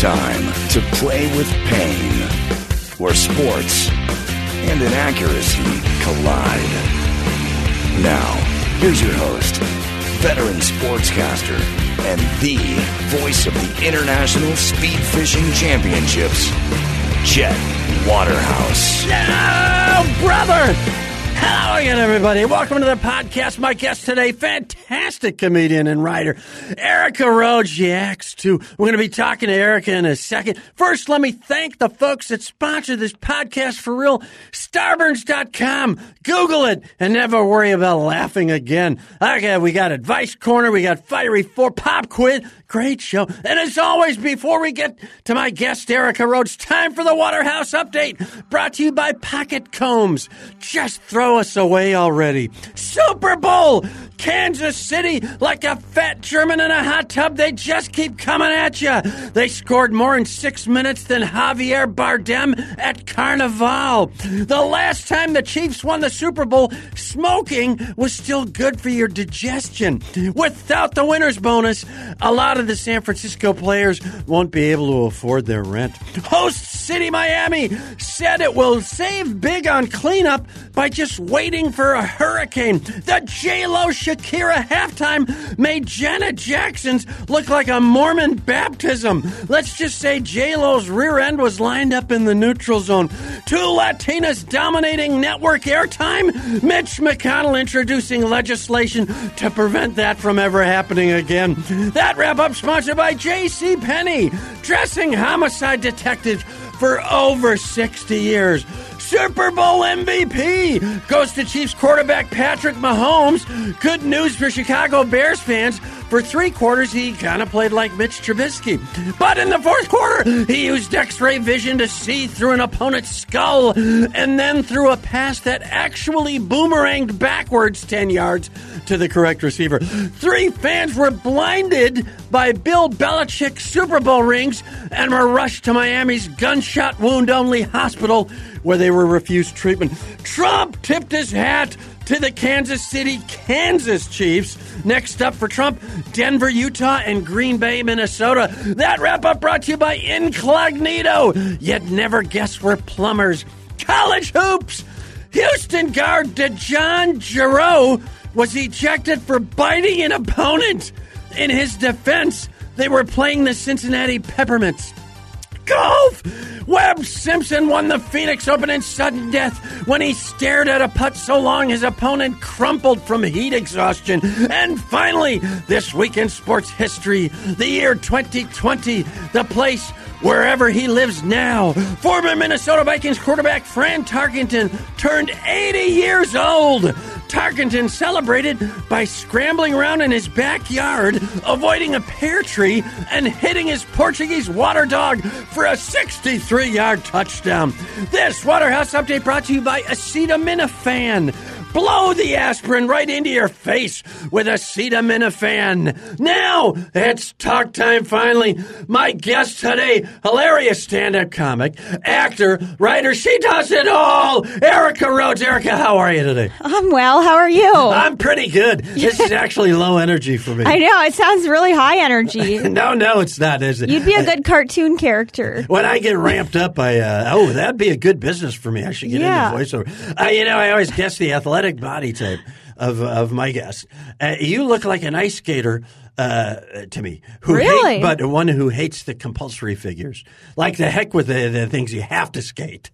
time to play with pain, where sports and inaccuracy collide. Now, here's your host, veteran sportscaster, and the voice of the International Speed Fishing Championships, Jet Waterhouse. Oh, brother! Hello again, everybody. Welcome to the podcast. My guest today, fantastic comedian and writer, Erica Rhodes. She acts too. We're going to be talking to Erica in a second. First, let me thank the folks that sponsor this podcast for real. Starburns.com. Google it and never worry about laughing again. Okay, we got Advice Corner. We got Fiery Four Pop Quiz. Great show. And as always, before we get to my guest, Erica Rhodes, time for the Waterhouse Update, brought to you by Pocket Combs. Just throw us away already. Super Bowl! Kansas City, like a fat German in a hot tub, they just keep coming at you. They scored more in six minutes than Javier Bardem at Carnival. The last time the Chiefs won the Super Bowl, smoking was still good for your digestion. Without the winner's bonus, a lot of the San Francisco players won't be able to afford their rent. Host City Miami said it will save big on cleanup by just waiting for a hurricane. The J-Lo Shakira halftime made Janet Jackson's look like a Mormon baptism. Let's just say J-Lo's rear end was lined up in the neutral zone. Two Latinas dominating network airtime. Mitch McConnell introducing legislation to prevent that from ever happening again. That wrap up sponsored by J.C. Penney, dressing homicide detectives for over 60 years. Super Bowl MVP goes to Chiefs quarterback Patrick Mahomes. Good news for Chicago Bears fans. For three quarters, he kind of played like Mitch Trubisky. But in the fourth quarter, he used x ray vision to see through an opponent's skull and then threw a pass that actually boomeranged backwards 10 yards to the correct receiver. Three fans were blinded by Bill Belichick's Super Bowl rings and were rushed to Miami's gunshot wound only hospital where they were refused treatment. Trump tipped his hat to the Kansas City, Kansas Chiefs. Next up for Trump, Denver, Utah, and Green Bay, Minnesota. That wrap up brought to you by Incognito. Yet never guess where plumbers. College hoops. Houston guard DeJon Jarreau was ejected for biting an opponent. In his defense, they were playing the Cincinnati Peppermints. Golf! Webb Simpson won the Phoenix Open in sudden death when he stared at a putt so long his opponent crumpled from heat exhaustion. And finally, this week in sports history, the year 2020, the place wherever he lives now. Former Minnesota Vikings quarterback Fran Tarkenton turned 80 years old. Tarkenton celebrated by scrambling around in his backyard, avoiding a pear tree, and hitting his Portuguese water dog for a 63 yard touchdown. This Waterhouse update brought to you by Acetaminophen. Blow the aspirin right into your face with acetaminophen. Now it's talk time finally. My guest today, hilarious stand-up comic, actor, writer, she does it all. Erica Rhodes. Erica, how are you today? I'm well. How are you? I'm pretty good. This is actually low energy for me. I know. It sounds really high energy. no, no, it's not, is it? You'd be a good cartoon character. When I get ramped up, I uh, oh, that'd be a good business for me. I should get Yeah. into voiceover. Uh, you know, I always guess the athletic body type of of my guest. Uh, you look like an ice skater. Uh, to me, who hate- Really? but one who hates the compulsory figures. Like the heck with the, the things you have to skate.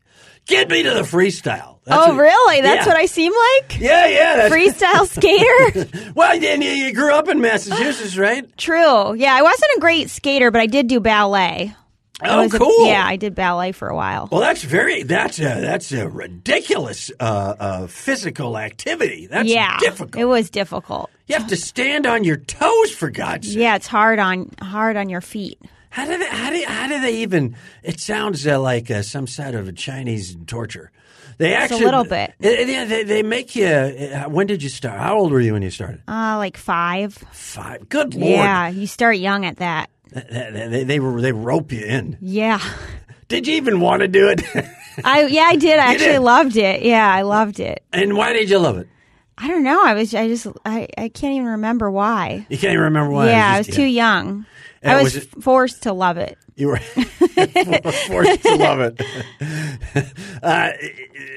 Get me to the freestyle. That's oh, what- really? That's yeah. what I seem like? Yeah, yeah. That's, Freestyle skater? well, then you, you grew up in Massachusetts, right? True. Yeah, I wasn't a great skater, but I did do ballet. Oh, was a- cool. yeah, I did ballet for a while. Well, that's very that's a that's a ridiculous uh, uh, physical activity. That's yeah, difficult. it was difficult. you have to stand on your toes for God's sake. Yeah, it's hard on hard on your feet. How do they how do, how do they even? It sounds uh, like uh, some sort of a Chinese torture. They actually, a little bit. Yeah, they, they make you. Uh, when did you start? How old were you when you started? Uh, like five. Five. Good lord. Yeah, you start young at that. They, they, they, they rope you in. Yeah. Did you even want to do it? I yeah, I did. I actually did? loved it. Yeah, I loved it. and why did you love it? I don't know. I was I just I, I can't even remember why. You can't even remember why. yeah, I It was just- too young. And I was, was it- forced to love it. You were forced to love it. Uh,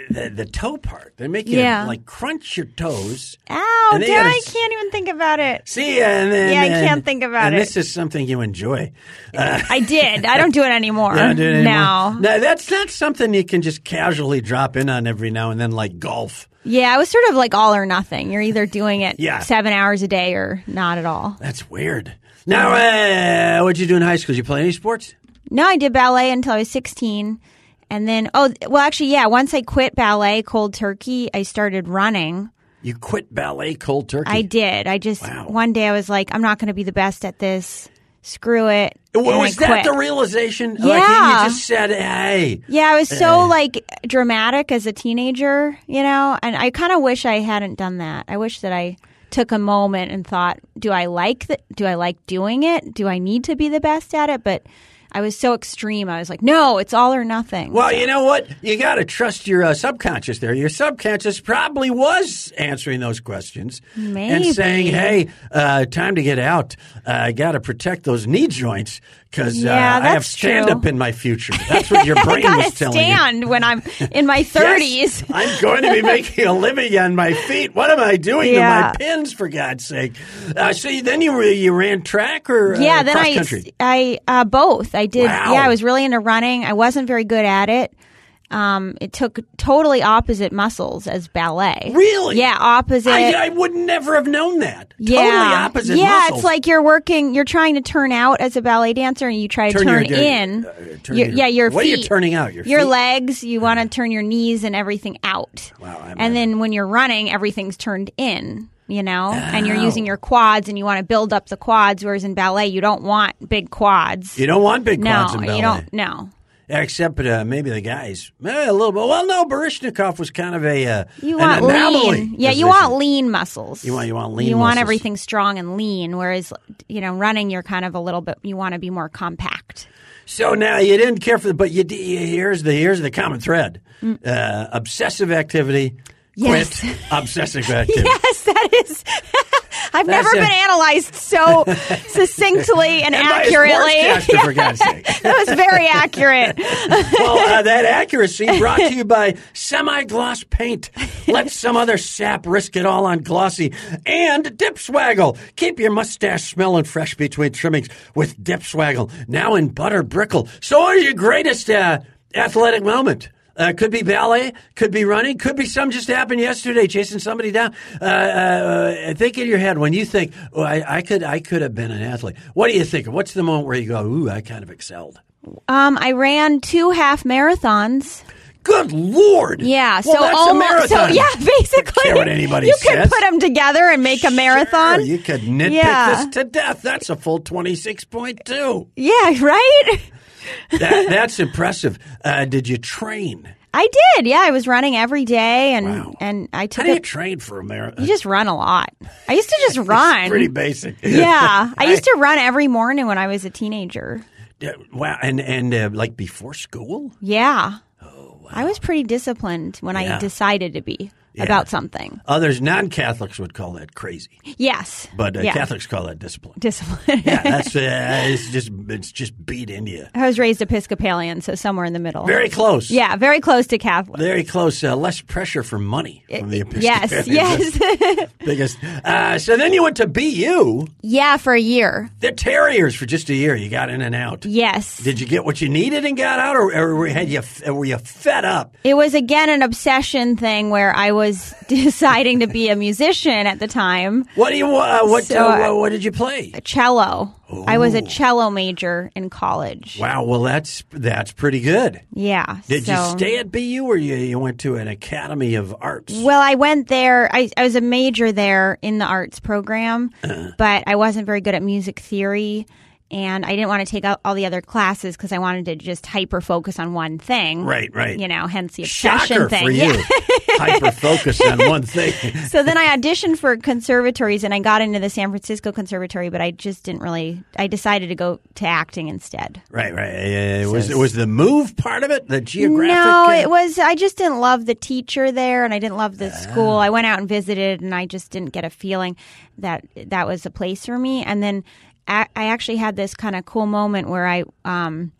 the, the toe part, they make you Yeah. like crunch your toes. Ow, And they gotta I can't even think about it. See, and then Yeah, I and- can't think about and it. This is something you enjoy. Uh, I did. I don't do it anymore. you don't do it anymore? now. No, that's not something you can just casually drop in on every now and then, like golf. Yeah, I was sort of like all or nothing. You're either doing it Yeah. seven hours a day or not at all. That's weird. Now, uh, what'd you do in high school? Did you play any sports? No, I did ballet until I was 16. And then, oh, well, actually, yeah, once I quit ballet cold turkey, I started running. You quit ballet cold turkey. I did. I just, Wow. one day I was like, I'm not going to be the best at this. Screw it. Well, was that the realization? Like Yeah. you just said, "Hey, Yeah, I was so like dramatic as a teenager, you know, and I kind of wish I hadn't done that. I wish that I took a moment and thought, do I like the, do I like doing it? Do I need to be the best at it? But I was so extreme. I was like, no, it's all or nothing. Well, you know what? You got to trust your uh, subconscious there. Your subconscious probably was answering those questions and saying, "Hey, uh, time to get out. Uh, I got to protect those knee joints because Yeah, uh, I have stand up in my future." That's what your brain gotta was telling you. stand when I'm in my 30s. Yes, I'm going to be making a living on my feet. What am I doing Yeah. to my pins, for God's sake? Uh, so then you were, you ran track or uh, yeah, then I, country? I uh, both. I did. Wow. Yeah, I was really into running. I wasn't very good at it. Um, it took totally opposite muscles as ballet. Really? Yeah, opposite. I, I would never have known that. yeah. Totally opposite Yeah, muscles. it's like you're working. You're trying to turn out as a ballet dancer, and you try to Turn turn, your- in. uh, turn your- your- yeah, your what are you feet. turning out? Your Your feet? legs. You want to turn your knees and everything out. Wow, I'm and a- then when you're running, everything's turned in. You know, and you're Oh. using your quads, and you want to build up the quads. Whereas in ballet, you don't want big quads. You don't want big no, quads in ballet. you don't. No, Except uh, maybe the guys. Eh, a little bit. Well, no, Baryshnikov was kind of a uh, you want lean. Yeah, you want lean muscles. You want- you want lean You want everything strong and lean. Whereas you know, running, you're kind of a little bit. You want to be more compact. So now you didn't care for the, but you, here's the here's the common thread: uh, obsessive activity. Mm. Yes. Quit obsessive activity. Yes, that is. I've That's never it. been analyzed so succinctly and, And accurately. for God's sake. that was very accurate. well, uh, that accuracy brought to you by semi-gloss paint. Let some other sap risk it all on glossy and Dip Swaggle. Keep your mustache smelling fresh between trimmings with Dip Swaggle. Now in butter brickle. So, what is your greatest uh, athletic moment? Uh, could be ballet, could be running, could be some just happened yesterday, chasing somebody down. Uh, uh, think in your head when you think, oh, I, I could, I could have been an athlete. What do you think? What's the moment where you go, ooh, I kind of excelled? Um, I ran two half marathons. Good lord! Yeah, well, so that's almost, a marathon. So yeah, basically, care what anybody you says. could put them together and make a marathon. Sure, you could nitpick Yeah. this to death. That's a full twenty six point two. yeah, right. That, that's impressive. Uh, did you train? I did. Yeah, I was running every day, and Wow. and I How took do you train for a marathon? You just run a lot. I used to just run. Pretty basic. yeah, I used to run every morning when I was a teenager. Wow, and and uh, like before school. Yeah. Oh. I was pretty disciplined when Yeah. I decided to be about something. Others non Catholics would call that crazy, Yes. but uh, yeah. Catholics call that discipline. discipline. yeah, that's uh, it's just it's just beat India. I was raised Episcopalian, so somewhere in the middle. Very close. yeah, very close to Catholic. Very close. Uh, less pressure for money from the Yes, Episcopalians. yes. biggest. Uh, so then you went to BU, yeah, for a year. the Terriers, for just a year. You got in and out. Yes. Did you get what you needed and got out, or, or had you were you fed up? It was again an obsession thing where I was deciding to be a musician at the time. What do you uh, what So, uh, uh, what did you play? Cello. I was a cello major in college. Wow, well that's that's pretty good. Yeah. Did so- you stay at BU, or you, you went to an academy of arts? Well, I went there. I, I was a major there in the arts program, Uh-huh. but I wasn't very good at music theory. And I didn't want to take out all the other classes because I wanted to just hyper focus on one thing. Right, right. You know, hence the obsession Shocker thing. for you. Yeah. hyper focus on one thing. so then I auditioned for conservatories and I got into the San Francisco Conservatory, but I just didn't really. I decided to go to acting instead. Right, right. Uh, was was the move part of it? The geographic? No, uh, it was. I just didn't love the teacher there, and I didn't love the school. I went out and visited, and I just didn't get a feeling that that was a place for me. And then I actually had this kind of cool moment where I um,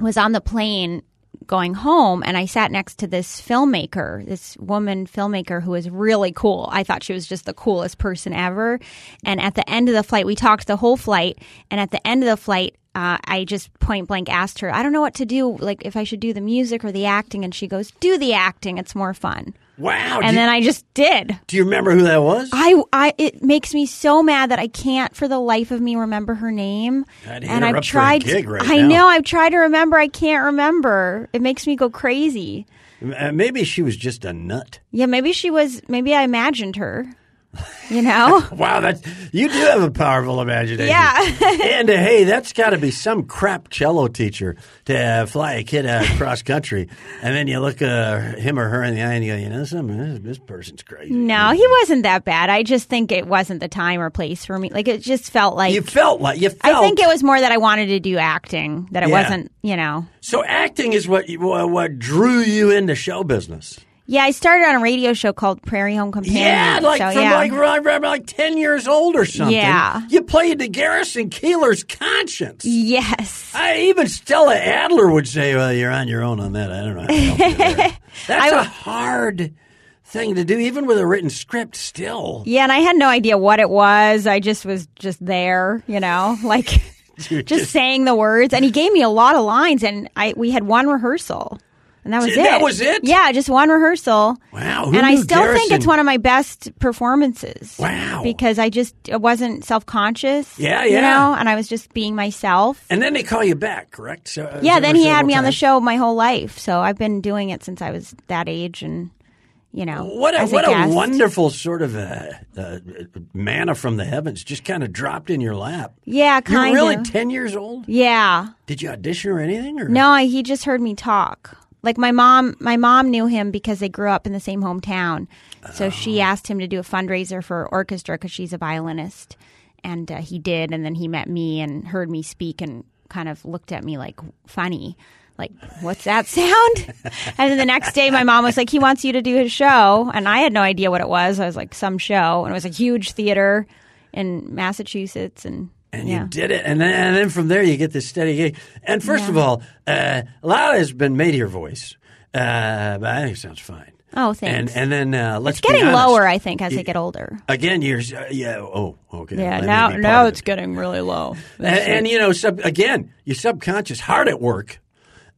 was on the plane going home and I sat next to this filmmaker, this woman filmmaker who was really cool. I thought she was just the coolest person ever. And at the end of the flight, we talked the whole flight. And at the end of the flight, uh, I just point blank asked her, I don't know what to do, like if I should do the music or the acting. And she goes, Do the acting. It's more fun. Wow. And then I just did. do you remember who that was? I, I, it makes me so mad that I can't, for the life of me, remember her name. And I've tried. gig right I now. know. I've tried to remember. I can't remember. It makes me go crazy. Uh, maybe she was just a nut. Yeah, maybe she was. Maybe I imagined her. You know. Wow, that you do have a powerful imagination. Yeah. and uh, hey, that's got to be some crap cello teacher to uh, fly a kid uh, cross country, and then you look uh, him or her in the eye and you go, you know, something this, this person's crazy. no, he wasn't that bad. I just think it wasn't the time or place for me. Like it just felt like. You felt like you felt. I think it was more that I wanted to do acting. That it Yeah. wasn't. You know. so. Acting is what what drew you into show business. Yeah, I started on a radio show called Prairie Home Companion. Yeah, like so, from yeah. like like ten years old or something. Yeah. you played the Garrison Keillor's conscience. Yes. I, even Stella Adler would say, "Well, you're on your own on that." I don't know. How to help you there. That's I- a hard thing to do, even with a written script. Still, Yeah, and I had no idea what it was. I just was just there, you know, like You're just saying the words. And he gave me a lot of lines, and I we had one rehearsal, and that was it. That was it? Yeah, just one rehearsal. Wow, and I still think it's one of my best performances. Wow. because I just I wasn't self conscious. Yeah, yeah. You know, and I was just being myself. And then they call you back, correct? So, uh, Yeah, then he had me on the show my whole life, so I've been doing it since I was that age, and you know, What a, what a guest. wonderful sort of uh, uh, manna from the heavens just kind of dropped in your lap. Yeah, You're kind really of. 10 years old? Yeah. Did you audition or anything? Or? No, I, he just heard me talk. Like my mom, my mom knew him because they grew up in the same hometown. So she Oh. asked him to do a fundraiser for orchestra because she's a violinist, and uh, he did. And then he met me and heard me speak and kind of looked at me like funny, like what's that sound? and then the next day, my mom was like, "He wants you to do his show," and I had no idea what it was. I was like, "Some show," and it was a huge theater in Massachusetts, and. And yeah. you did it, and then, and then from there you get this steady gig. And first of all, uh, a lot has been made of your voice, uh, but I think it sounds fine. Oh, thanks. And and then uh, let's it's getting lower, I think, as I get older. Again, years. Uh, yeah. Oh, okay. Yeah, may now now it's it. getting really low. And, and you know, sub, again, your subconscious hard at work,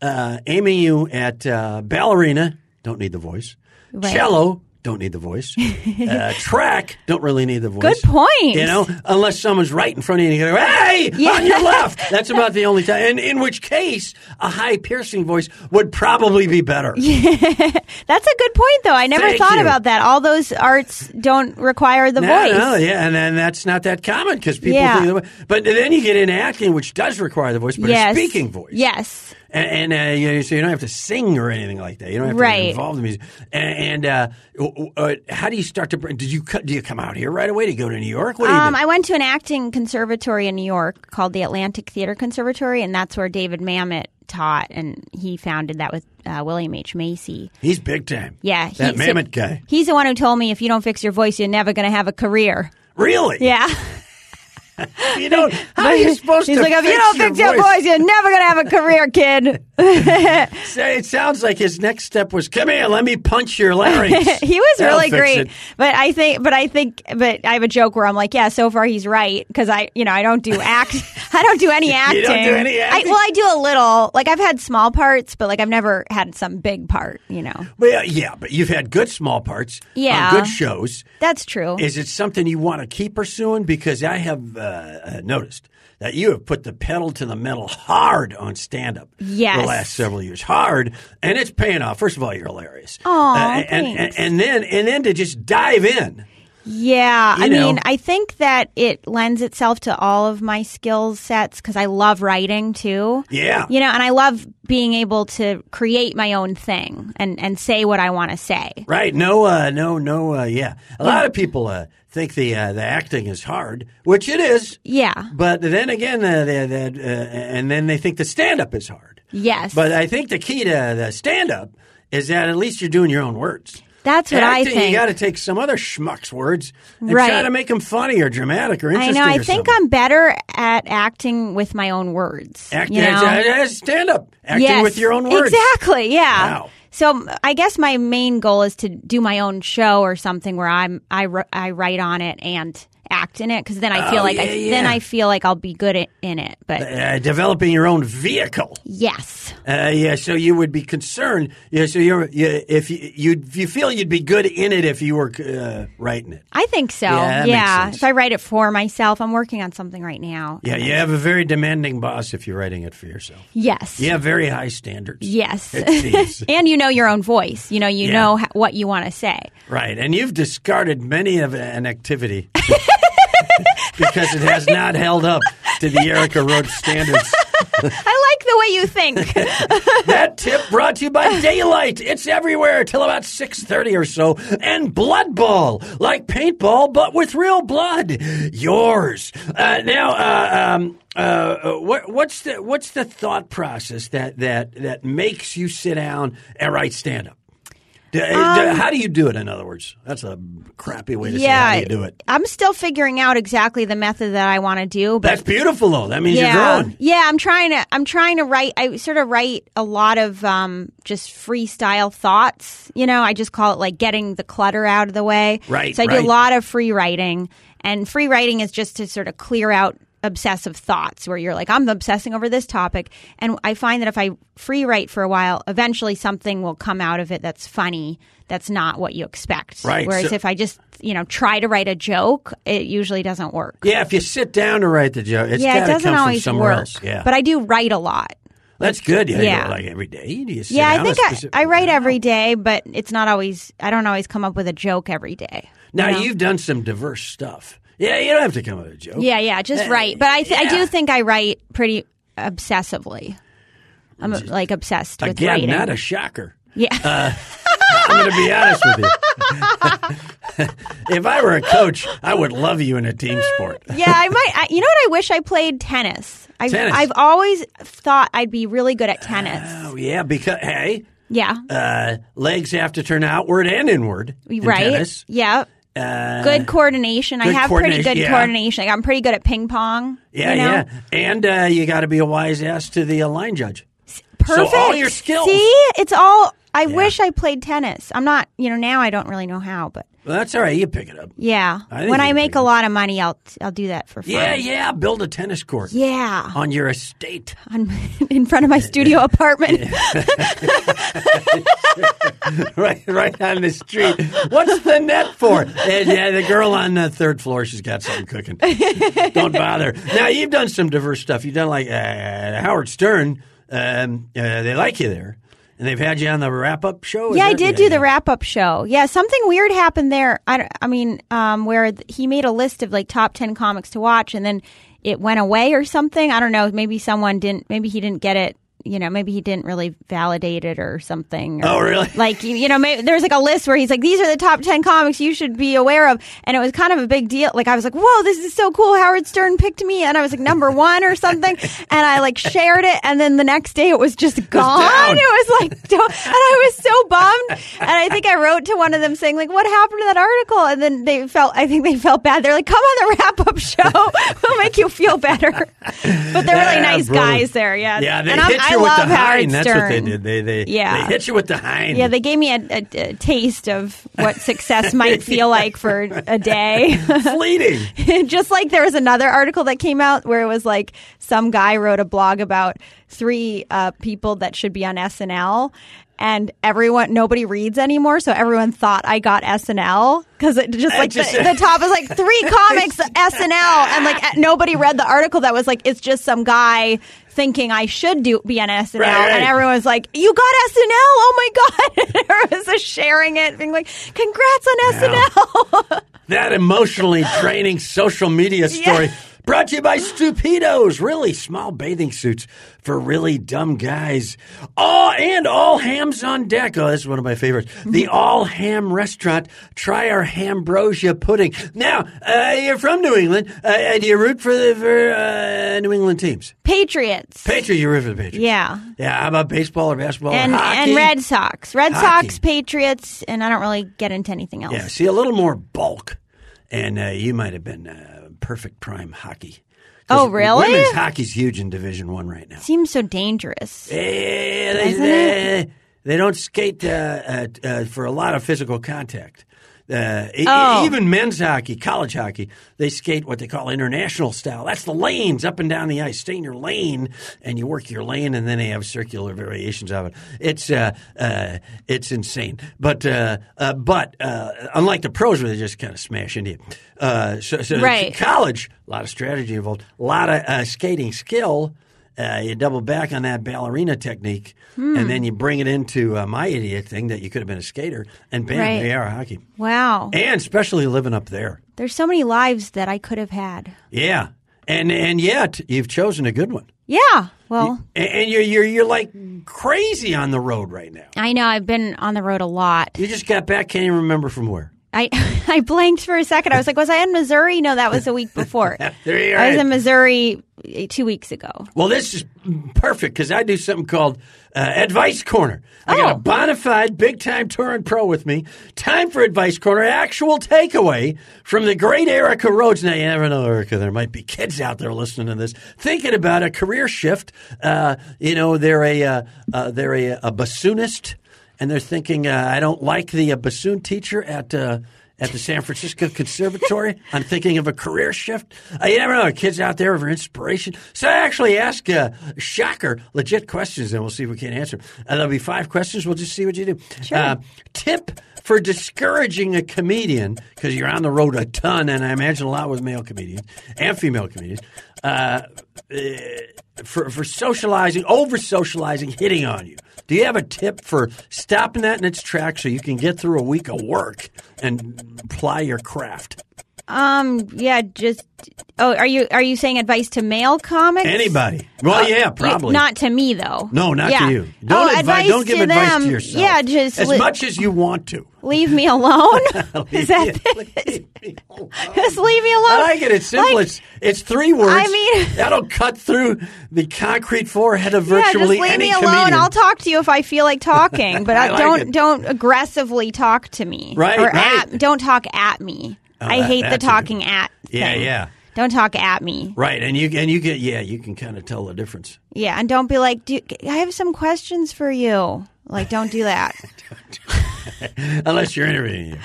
uh, aiming you at uh, ballerina. Don't need the voice. Right. Cello. Don't need the voice. uh, track. Don't really need the voice. Good point. You know, unless someone's right in front of you and you go, "Hey, Yeah. on your left." That's about the only time. And in which case, a high piercing voice would probably be better. That's a good point, though. I never Thank thought you. about that. All those arts don't require the No, voice. no, yeah, and then that's not that common because people Yeah. think. The, but then you get into acting, which does require the voice, but yes. a speaking voice. Yes. And, and uh, you know, so you don't have to sing or anything like that. You don't have to Right. get involved in music. And, and uh, w- uh, how do you start to? Did you do you come out here right away? to go to New York? What do you Um. I went to an acting conservatory in New York called the Atlantic Theater Conservatory, and that's where David Mamet taught, and he founded that with uh, William H. Macy. He's big time. Yeah. that Mamet guy. He's the one who told me if you don't fix your voice, you're never going to have a career. Really? Yeah. You don't. How are you supposed He's to? like, if you don't your fix your voice? voice, you're never going to have a career, kid. It sounds like his next step was, "Come here, let me punch your larynx." he was That'll really great, it. but I think, but I think, but I have a joke where I'm like, yeah, so far he's right because I, you know, I don't do act, I don't do any acting. don't do any I, well, I do a little. Like I've had small parts, but like I've never had some big part. You know, Well, yeah, but you've had good small parts Yeah. on good shows. that's true. Is it something you want to keep pursuing? Because I have uh, uh, noticed that you have put the pedal to the metal hard on stand up Yes. the last several years. Hard, and it's paying off. First of all, you're hilarious. Aw, and, and, thanks. and then and then to just dive in. Yeah, I know. mean, I think that it lends itself to all of my skill sets because I love writing too. Yeah. You know, and I love being able to create my own thing and, and say what I want to say. Right. No, uh, no, no, uh, yeah. A lot of people uh, think the uh, the acting is hard, which it is. Yeah. But then again, uh, the, the, uh, and then they think the stand up is hard. Yes. But I think the key to the stand up is that at least you're doing your own words. That's what I think. You got to take some other schmuck's words and Right. try to make them funny or dramatic or interesting. I know. I think something. I'm better at acting with my own words. acting you know? stand up, acting Yes, with your own words. Exactly. Yeah. Wow. So I guess my main goal is to do my own show or something where I'm I, I write on it and act in it because then I feel Oh, like I, yeah, then. I feel like I'll be good at, in it. But Uh, developing your own vehicle. yes, Uh, yeah, so you would be concerned. Yeah, so you're you, if you you you feel you'd be good in it if you were uh, writing it. I think so. Yeah, sense. If I write it for myself, I'm working on something right now. Yeah, you have a very demanding boss if you're writing it for yourself. Yes. You have very high standards. Yes. And you know your own voice. You know you Yeah. know what you want to say. Right, and you've discarded many of an activity because it has not held up to the Erica Rhodes standards. I like the way you think. That tip brought to you by Daylight. It's everywhere till about six thirty or so, and Blood Ball, like paintball but with real blood. Yours uh, now. Uh, um, uh, what, what's the what's the thought process that that that makes you sit down and write stand up? How do you do it? In other words, that's a crappy way to say how do you do it. I'm still figuring out exactly the method that I want to do, but That's beautiful, though. That means yeah, you're growing. yeah. I'm trying to. I'm trying to write. I sort of write a lot of um, just freestyle thoughts. You know, I just call it like getting the clutter out of the way. Right, So I do a lot of free writing, and free writing is just to sort of clear out obsessive thoughts where you're like i'm obsessing over this topic and i find that if i free write for a while eventually something will come out of it that's funny that's not what you expect Right, whereas so- if i just you know try to write a joke it usually doesn't work Yeah, if you sit down to write the joke, it's yeah, it doesn't come always from somewhere work. else. Yeah, But I do write a lot. that's good. Yeah, yeah. like every day. Yeah, I think a I, specific- I write every day, but it's not always. I don't always come up with a joke every day. Now you know? you've done some diverse stuff. Yeah, you don't have to come up with a joke. Yeah, yeah, just Uh, write. But I, th- I do think I write pretty obsessively. I'm like obsessed with Again, writing. not a shocker. yeah, I'm going to be honest with you. if I were a coach, I would love you in a team sport. yeah. I might. I, you know what? I wish I played tennis. I've, Tennis. I've always thought I'd be really good at tennis. Oh yeah, because hey, yeah, uh, legs have to turn outward and inward. in right. tennis. Yeah. Uh, Good coordination. I good have pretty good yeah. coordination. Like, I'm pretty good at ping pong. Yeah, you know? yeah, and uh, you got to be a wise ass to the uh, line judge. Perfect. So all your skills. See, it's all. I wish I played tennis. I'm not. You know, now I don't really know how, but Well, that's all right. You pick it up. yeah. I when I make a lot of money, I'll I'll do that for fun. Yeah, yeah. Build a tennis court Yeah. on your estate. On, in front of my studio apartment. right, right on the street. What's the net for? And, yeah, the girl on the third floor, she's got something cooking. Don't bother. Now you've done some diverse stuff. You've done like uh, Howard Stern. Um, uh, they like you there, and they've had you on the wrap-up show. is Yeah, I did do the wrap up show. Yeah, something weird happened there. I, I mean, um, where he made a list of like top 10 comics to watch and then it went away or something. I don't know. Maybe someone didn't, maybe he didn't get it. You know, maybe he didn't really validate it or something. or- Oh, really? Like, you, know, maybe, there's like a list where he's like, these are the top 10 comics you should be aware of. And it was kind of a big deal. Like, I was like, whoa, this is so cool. Howard Stern picked me. And I was like, number one or something. and I like shared it. And then the next day it was just gone. down. It was like, and I was so bummed. And I think I wrote to one of them saying, like, what happened to that article? And then they felt, I think they felt bad. They're like, come on the wrap up show. we'll make you feel better. But they're really Yeah, nice brilliant. guys there. Yeah. Yeah, they and I'm- hit I you with love the Howard hind. That's what they did. They they Yeah. they hit you with the hind. Yeah, they gave me a, a, a taste of what success might feel like for a day. fleeting. Just like there was another article that came out where it was like some guy wrote a blog about three uh, people that should be on SNL. And everyone, nobody reads anymore, so everyone thought I got SNL because it just like just- the, the top is like three comics SNL, and like nobody read the article that was like it's just some guy thinking I should do be on SNL, Right, right. and everyone's like, "You got SNL? Oh my god!" and everyone's just sharing it, being like, "Congrats on SNL." that emotionally draining social media story Brought to you by Stupidos, really small bathing suits for really dumb guys. Oh, and all hams on deck. Oh, this is one of my favorites. The All Ham Restaurant. Try our Hambrosia pudding. Now, uh, you're from New England. Uh, do you root for the for, uh, New England teams? Patriots. Patriots, you root for the Patriots. Yeah. Yeah, how about baseball or basketball And or hockey? and Red Sox. Red Hockey. Sox, Patriots, and I don't really get into anything else. Yeah, see a little more bulk, and uh, you might have been uh, perfect prime hockey. Oh, really? Women's hockey's huge in Division One right now. Seems so dangerous. Eh, they, Isn't they, they don't skate uh, uh, uh, for a lot of physical contact. Uh, e- Oh. Even men's hockey, college hockey, they skate what they call international style. That's the lanes up and down the ice. Stay in your lane, and you work your lane, and then they have circular variations of it. It's uh, uh, it's insane. But uh, uh, but uh, unlike the pros, where they just kind of smash into you. Uh, so, so Right. college, a lot of strategy involved, a lot of uh, skating skill. Uh, you double back on that ballerina technique, Hmm. and then you bring it into uh, my idiot thing that you could have been a skater, and bam, Right. they are hockey. Wow. And especially living up there. There's so many lives that I could have had. Yeah, and and yet you've chosen a good one, Yeah. Well, and, and you're you're you're like crazy on the road right now. I know I've been on the road a lot. You just got back, can't even remember from where. I I blanked for a second. I was like, was I in Missouri? No, that was a week before. There I was in Missouri eh, two weeks ago. Well, this is perfect because I do something called uh, Advice Corner. I got Oh. a bona fide, big time touring pro with me. Time for Advice Corner. Actual takeaway from the great Erica Rhodes. Now, you never know, Erica. There might be kids out there listening to this thinking about a career shift. Uh, you know, they're a uh, uh, they're a, a bassoonist, and they're thinking, uh, I don't like the uh, bassoon teacher at. Uh, at the San Francisco Conservatory. I'm thinking of a career shift. Uh, you never know. Kids out there for inspiration. So I actually ask uh, shocker, legit questions, and we'll see if we can't answer. Uh, there'll be five questions. We'll just see what you do. Uh, tip for discouraging a comedian because you're on the road a ton, and I imagine a lot with male comedians and female comedians. Uh, uh, for for socializing, over socializing, hitting on you. Do you have a tip for stopping that in its tracks so you can get through a week of work and ply your craft? Um, yeah, just oh, are you are you saying advice to male comics? Anybody? Well, yeah, probably. not to me though. no, not Yeah. to you. Don't oh, advise. Don't give to advice them. to yourself. Yeah, just as li- much as you want to. Leave me alone. Is that Leave me alone. just leave me alone? I like it. It's simple. Like, it's it's three words. I mean- that'll cut through the concrete forehead of virtually yeah, just leave me alone. comedian. I'll talk to you if I feel like talking, but I I like don't it. don't aggressively talk to me. Right, Or right. at don't talk at me. Oh, I that- hate the that's a talking at. Yeah, thing. yeah. Don't talk at me. Right, and you and you get yeah, you can kind of tell the difference. Yeah, and don't be like, do, I have some questions for you. Like, don't do that. Unless you're interviewing you.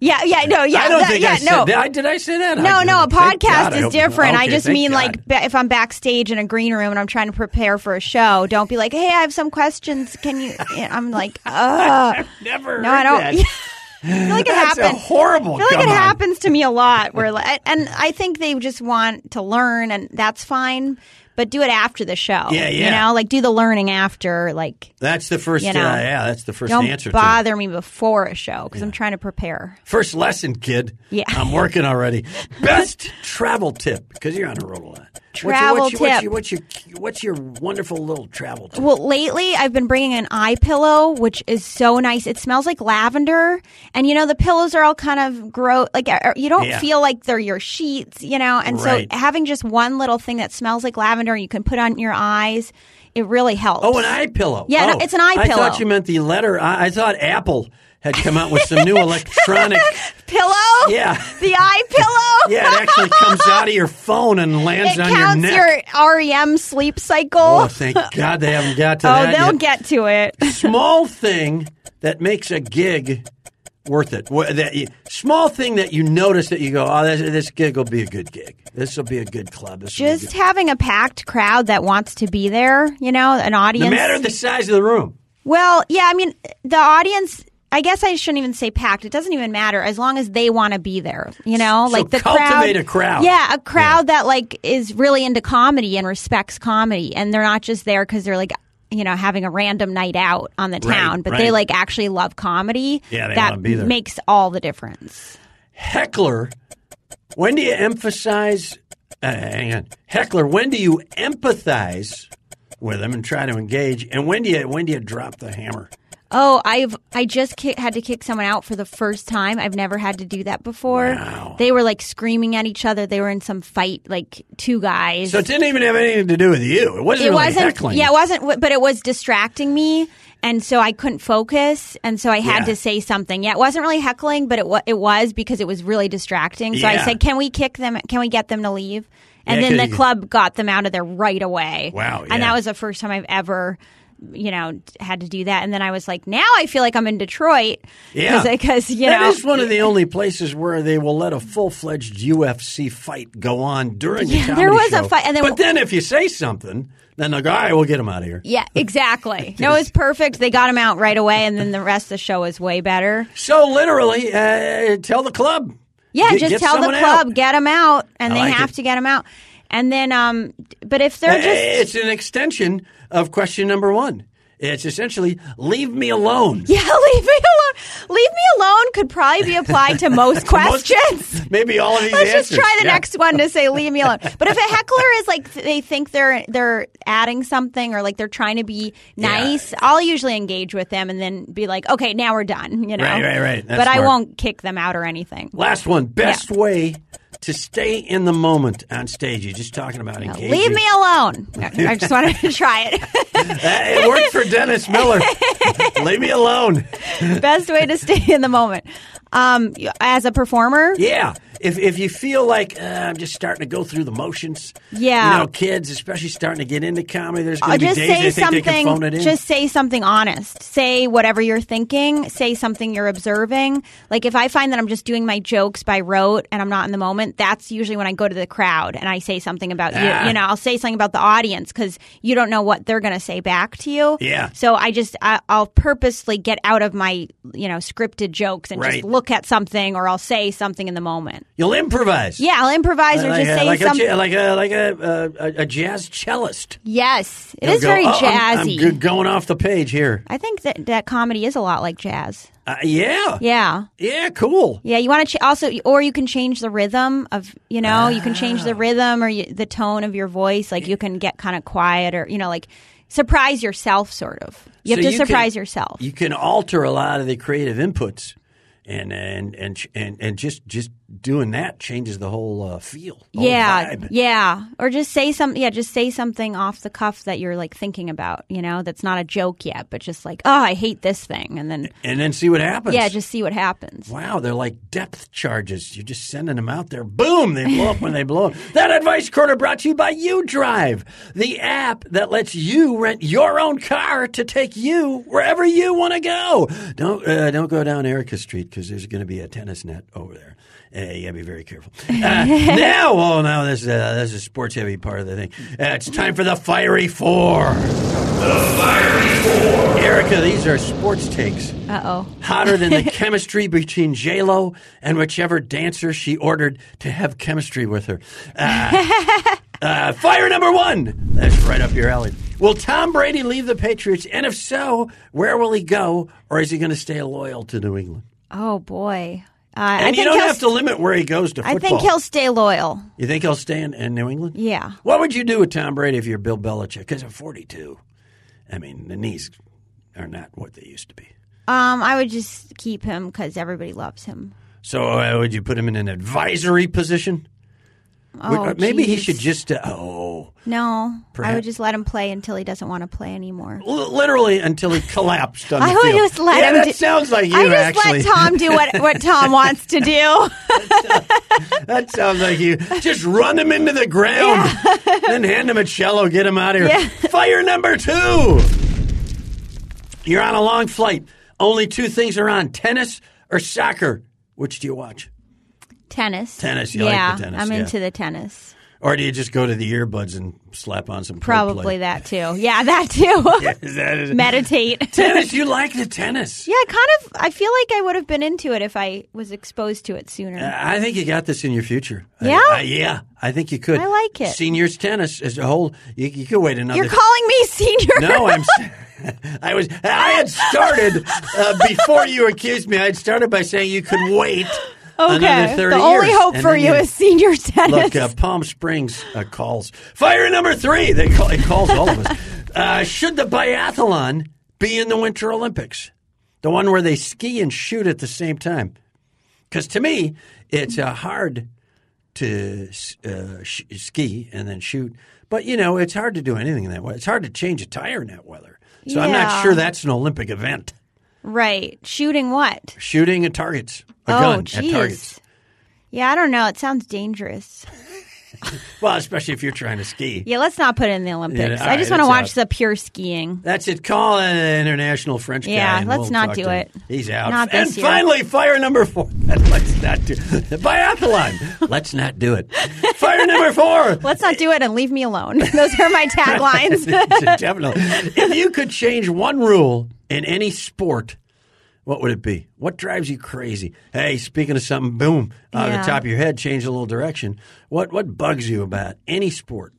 Yeah, yeah, no, yeah, I don't that- think yeah, I said no. that. Did I say that? No, no, a. God. podcast I is different. I just mean God. like if I'm backstage in a green room and I'm trying to prepare for a show, don't be like, "Hey, I have some questions. Can you?" I'm like, "Ugh." never. No, I don't. I feel like it That's a happens. horrible. I feel like it on. happens to me a lot. Where like, and I think they just want to learn, and that's fine. But do it after the show. Yeah, yeah. You know, like do the learning after. Like, That's the first. You know, uh, yeah, that's the 1st don't answer. bother me before a show because I'm trying to prepare. First lesson, kid. Yeah. I'm working already. Best travel tip because you're on the road a lot. Travel what's your, tip. What's your, what's your what's your wonderful little travel tip? Well, lately I've been bringing an eye pillow, which is so nice. It smells like lavender, and you know the pillows are all kind of gross. Like you don't Yeah. feel like they're your sheets, you know. And Right. so having just one little thing that smells like lavender, you can put on your eyes. It really helps. Oh, an eye pillow. Yeah, no, oh, it's an eye I pillow. I thought you meant the letter. I, I thought Apple had come out with some new electronic. pillow. Yeah. the eye pillow. Yeah, it actually comes out of your phone and lands It on your counts neck. your, REM sleep cycle. oh, thank God they haven't got to Oh, that they'll yet. get to it. small thing that makes a gig worth it. That small thing that you notice that you go, oh, this, this gig will be a good gig. This will be a good club. This Just good. having a packed crowd that wants to be there, you know, an audience. no matter the size of the room. Well, yeah, I mean, the audience. I guess I shouldn't even say packed. It doesn't even matter as long as they want to be there. You know, So like the cultivate crowd. a crowd. Yeah, a crowd that like is really into comedy and respects comedy, and they're not just there because they're like. You know, having a random night out on the Right, town, but right. they like actually love comedy. Yeah, they that wanna be there. makes all the difference. Heckler, when do you emphasize Uh, hang on, heckler. When do you empathize with them and try to engage, and when do you when do you drop the hammer? Oh, I've I just ki- had to kick someone out for the first time. I've never had to do that before. Wow. They were like screaming at each other. They were in some fight, like two guys. So it didn't even have anything to do with you. It wasn't. it really wasn't. heckling. Yeah, it wasn't. But it was distracting me, and so I couldn't focus, and so I had Yeah. to say something. Yeah, it wasn't really heckling, but it it was because it was really distracting. So I said, "Can we kick them? Can we get them to leave?" And Yeah, then the club got them out of there right away. Wow, And that was the first time I've ever. You know, had to do that, and then I was like, "Now I feel like I'm in Detroit." Yeah, because you That know, is one of the only places where they will let a full fledged UFC fight go on during the Yeah, comedy there was a fight, and then- but then if you say something, then they'll go, "All right, we'll get him out of here." Yeah, exactly. No, it was perfect. They got him out right away, and then the rest of the show was way better. So literally, uh, tell the club. Yeah, Get- just get tell the club, out. get them out, and I they like have it. to get them out. And then, um, but if they're Uh, just it's an extension of question number one. It's essentially leave me alone. yeah, leave me alone. Leave me alone could probably be applied to most questions. Maybe all of these Let's answers. just try the Yeah. next one to say leave me alone. But if a heckler is like they think they're they're adding something or like they're trying to be nice, I'll usually engage with them and then be like, okay, now we're done. You know, Right, right, right. That's but I won't kick them out or anything. Last one. Best way to stay in the moment on stage. You're just talking about engaging. Leave me alone. I just wanted to try it. It worked for Dennis Miller. leave me alone. Best way to stay in the moment. Um, as a performer, Yeah. If if you feel like uh, I'm just starting to go through the motions, Yeah. you know, kids especially starting to get into comedy, there's going Uh, to be just days say they think they can phone it something. in. Just say something honest. Say whatever you're thinking. Say something you're observing. Like if I find that I'm just doing my jokes by rote and I'm not in the moment, that's usually when I go to the crowd and I say something about Ah. you. You know, I'll say something about the audience because you don't know what they're going to say back to you. Yeah. So I just I, I'll purposely get out of my you know scripted jokes and Right. just look at something or I'll say something in the moment. You'll improvise. Yeah, I'll improvise or like, just a, say like, something. ja- like a like a, a, a jazz cellist. yes, it He'll is go, very "Oh, I'm- jazzy. I'm, going off the page here. I think that that comedy is a lot like jazz. Uh, yeah. Yeah. Yeah, cool. Yeah, you want to ch- also, or you can change the rhythm of, you know, you can change Ah. the rhythm or you, the tone of your voice. Like you can get kind of quiet or, you know, like surprise yourself, sort of. You have So to can- surprise yourself. You can alter a lot of the creative inputs, and and and and, and just just doing that changes the whole uh, feel. the whole yeah, vibe. yeah, or just say some, yeah, just say something off the cuff that you're like thinking about, you know, that's not a joke yet, but just like, oh, I hate this thing, and then and then see what happens. yeah, just see what happens. Wow, they're like depth charges. You're just sending them out there. Boom, they blow up when they blow up. That advice corner brought to you by You Drive, the app that lets you rent your own car to take you wherever you want to go. Don't uh, don't go down Erica Street because there's going to be a tennis net over there. Uh, you gotta be very careful. Uh, now, oh, now this is uh, this is a sports heavy part of the thing. Uh, it's time for the fiery four. The fiery four. Erica, these are sports takes Uh oh. hotter than the chemistry between J Lo and whichever dancer she ordered to have chemistry with her. Uh, uh, fire number one. That's right up your alley. Will Tom Brady leave the Patriots? And if so, where will he go? Or is he going to stay loyal to New England? Oh boy. Uh, I And think you don't have to limit where he goes to I think he'll stay loyal. You think he'll stay in, in New England? Yeah. What would you do with Tom Brady if you're Bill Belichick? Because at 42, I mean, the knees are not what they used to be. Um, I would just keep him because everybody loves him. So uh, would you put him in an advisory position? Oh, uh, maybe he should just uh, oh, No, I would just let him play until he doesn't want to play anymore. l- literally until he collapsed on the I would just let yeah, him. That do- sounds like you. I just actually, let Tom do what what Tom wants to do. that sounds like you. Just run him into the ground, then hand him a cello, get him out of here. Yeah. Fire number two. You're on a long flight. Only two things are on: tennis or soccer. Which do you watch? Tennis. Tennis, you like yeah, the tennis, I'm yeah. into the tennis. Or do you just go to the earbuds and slap on some? Probably that too. Yeah, that too. Is that? Meditate. tennis? You like the tennis? Yeah, kind of. I feel like I would have been into it if I was exposed to it sooner. I think you got this in your future. Yeah? I, yeah, I think you could. I like it. Seniors tennis as a whole. You, you could wait another. You're calling me senior. no, I'm. I was. I had started uh, before you accused me. I had started by saying you could wait 30 the only years. hope And for then you is senior tennis. Look, uh, Palm Springs uh, calls. Fire number three. They call, it calls all of us. Uh, should the biathlon be in the Winter Olympics? The one where they ski and shoot at the same time? Because to me, it's uh, hard to uh, sh- ski and then shoot. But, you know, it's hard to do anything in that way. It's hard to change a tire in that weather. So I'm not sure that's an Olympic event. Right. Shooting what? Shooting at targets, a oh, gun jeez. at targets. Yeah, I don't know. It sounds dangerous. Well, especially if you're trying to ski. Yeah, let's not put it in the Olympics. Yeah, I just right, want to watch out. the pure skiing. That's it. Call an international French guy. Yeah, let's we'll not do him. it. He's out. Not and year. finally, fire number four. let's not do biathlon. let's not do it. Fire number four. Let's not do it and leave me alone. Those are my taglines. Definitely. If you could change one rule in any sport, what would it be? What drives you crazy? Hey, speaking of something, boom, out of the top of your head, change a little direction. What what bugs you about any sport?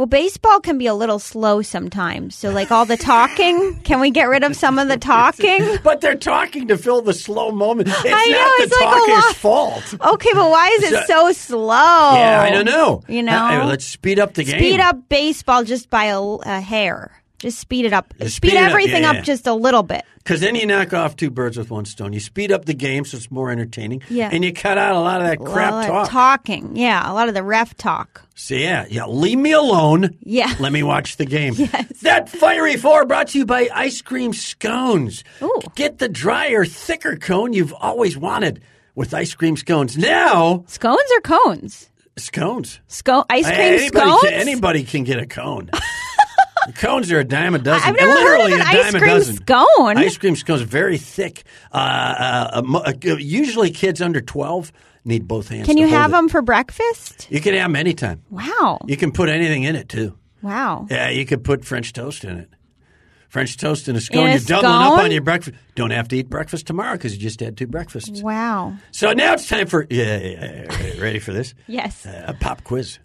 Well, baseball can be a little slow sometimes. So, like all the talking, can we get rid of some of the talking? But they're talking to fill the slow moment. It's I know, not it's the like a talker's lot. fault. Okay, but why is it so slow? Yeah, I don't know. You know? Let's speed up the game. Speed up baseball just by a, a hair. Just speed it up. Just speed, speed up, everything yeah, up just a little bit. Because then you knock off two birds with one stone. You speed up the game so it's more entertaining. Yeah. And you cut out a lot of that crap A lot of talk. Talking. Yeah, a lot of the ref talk. So yeah, yeah. Leave me alone. Yeah. Let me watch the game. yes. That fiery four brought to you by ice cream scones. Ooh. Get the drier, thicker cone you've always wanted with ice cream scones. Now Scones or cones? scones. Scone ice cream anybody scones. Can, anybody can get a cone. cones are a dime a dozen. I've never heard Literally of an ice cream dozen. scone. Ice cream scones very thick. Uh, uh, uh, usually kids under twelve need both hands. Can you have it. them for breakfast? You can have them anytime. Wow. You can put anything in it too. Wow. Yeah, you could put French toast in it. French toast in a scone. A You're doubling up on your breakfast. Don't have to eat breakfast tomorrow because you just had two breakfasts. Wow. So now it's time for. Yeah, yeah, yeah, ready for this? Yes. Uh, a pop quiz.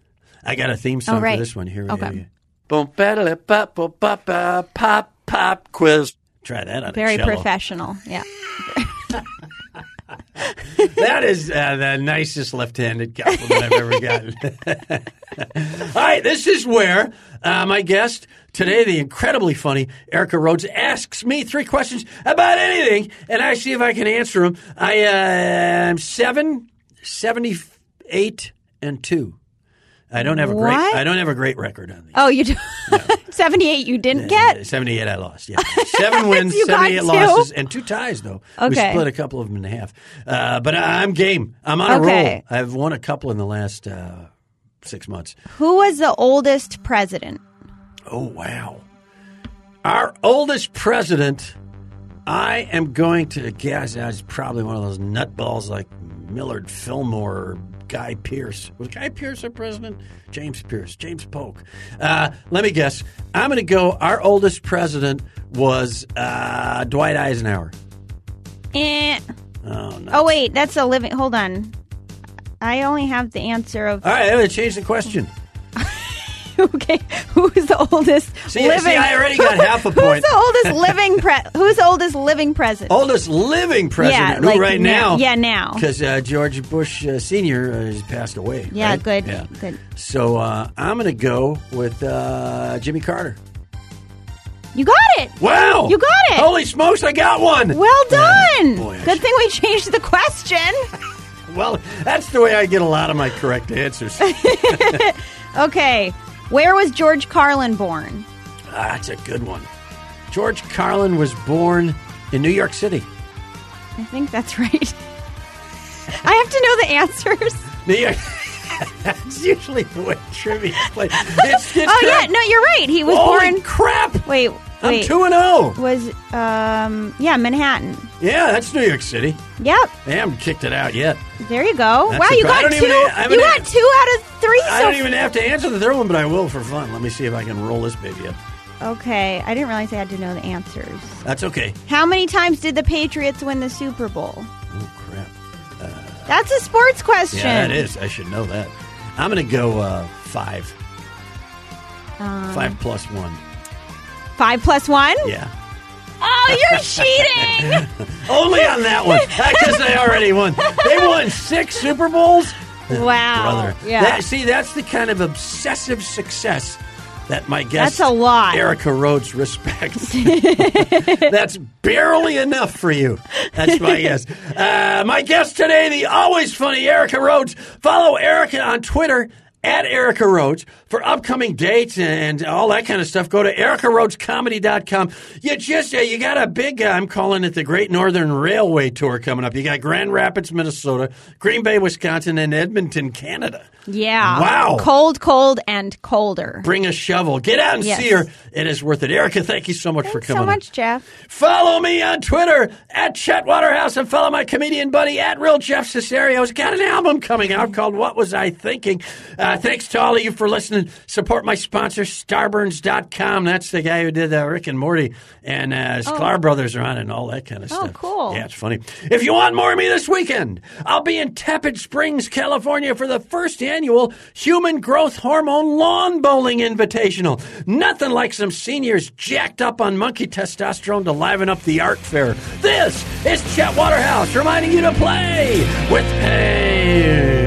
I got a theme song Oh, right. for this one. Here we Okay. Go. Boom, ba pop, pop, pop, pop, pop, pop quiz. Try that on Very a professional. Yeah. That is uh, the nicest left-handed compliment I've ever gotten. All right, this is where uh, my guest today, the incredibly funny Erica Rhodes, asks me three questions about anything, and I see if I can answer them. I uh, am seven, 78, and two. I don't have a great. What? I don't have a great record on these. Oh, you do. 78 you didn't get? 78 I lost. Yeah. Seven wins, You got 78 two? losses, and two ties, though. We split a couple of them in half. Uh, but I- I'm game. I'm on a Okay. roll. I've won a couple in the last uh, six months. Who was the oldest president? Oh, wow. Our oldest president, I am going to guess, uh, is probably one of those nutballs like Millard Fillmore or Guy Pierce. Was Guy Pierce our president? James Pierce, James Polk. Uh, let me guess. I'm going to go. Our oldest president was uh, Dwight Eisenhower. Eh. Oh, no. Oh, wait. That's a living. Hold on. I only have the answer of. All right, I'm going to change the question. okay. Who's the oldest See, living? see, I already got half a point. Who's the oldest living pre? Who's the oldest living president? Oldest living president. Yeah, like right now- now. yeah, now. Because uh, George Bush uh, Sr. Uh, has passed away. Yeah, right? good, Yeah. good. So uh, I'm going to go with uh, Jimmy Carter. You got it. Wow! You got it. Holy smokes, I got one! Well done. boy, Good should- thing we changed the question. Well, that's the way I get a lot of my correct answers. Okay. Where was George Carlin born? Ah, that's a good one. George Carlin was born in New York City. I think that's right. I have to know the answers. New York. that's usually the way trivia is played. It's, it's Oh yeah, no, you're right. He was Holy born. crap! Wait, I'm wait. 2 and 0. Was um yeah Manhattan. Yeah, that's New York City. Yep. They haven't kicked it out yet. There you go. That's wow, a you I got don't two. even- I haven't you got two out of three. I so don't even have to answer the third one, but I will for fun. Let me see if I can roll this baby up. Okay, I didn't realize I had to know the answers. That's okay. How many times did the Patriots win the Super Bowl? Oh, crap. That's a sports question. Yeah, that is. I should know that. I'm going to go uh, five. Um, five plus one. Five plus one? Yeah. Ah, Oh, you're cheating. Only on that one. Because they already won. They won six Super Bowls. Wow. Brother. Yeah. That, see, that's the kind of obsessive success that my guest That's a lot. Erica Rhodes respects. that's barely enough for you. That's my guess. Uh, my guest today, the always funny Erica Rhodes. Follow Erica on Twitter at Erica Rhodes for upcoming dates and all that kind of stuff. Go to ericarhodescomedy.com. You just, uh, you got a big, uh, I'm calling it the Great Northern Railway Tour coming up. You got Grand Rapids, Minnesota, Green Bay, Wisconsin, and Edmonton, Canada. Yeah. Wow. Cold, cold, and colder. Bring a shovel. Get out and Yes. see her. It is worth it. Erica, thank you so much for coming. Thanks so on. much, Jeff. Follow me on Twitter at Chet Waterhouse and follow my comedian buddy at Real Jeff Cesario. He's got an album coming out called What Was I Thinking? Uh, thanks to all of you for listening. Support my sponsor, Starburns.com. That's the guy who did uh, Rick and Morty and uh, Sklar Brothers are on it and all that kind of Oh, stuff. cool. Yeah, it's funny. If you want more of me this weekend, I'll be in Tepid Springs, California for the first annual Human Growth Hormone Lawn Bowling Invitational. Nothing like some seniors jacked up on monkey testosterone to liven up the art fair. This is Chet Waterhouse reminding you to play with pain.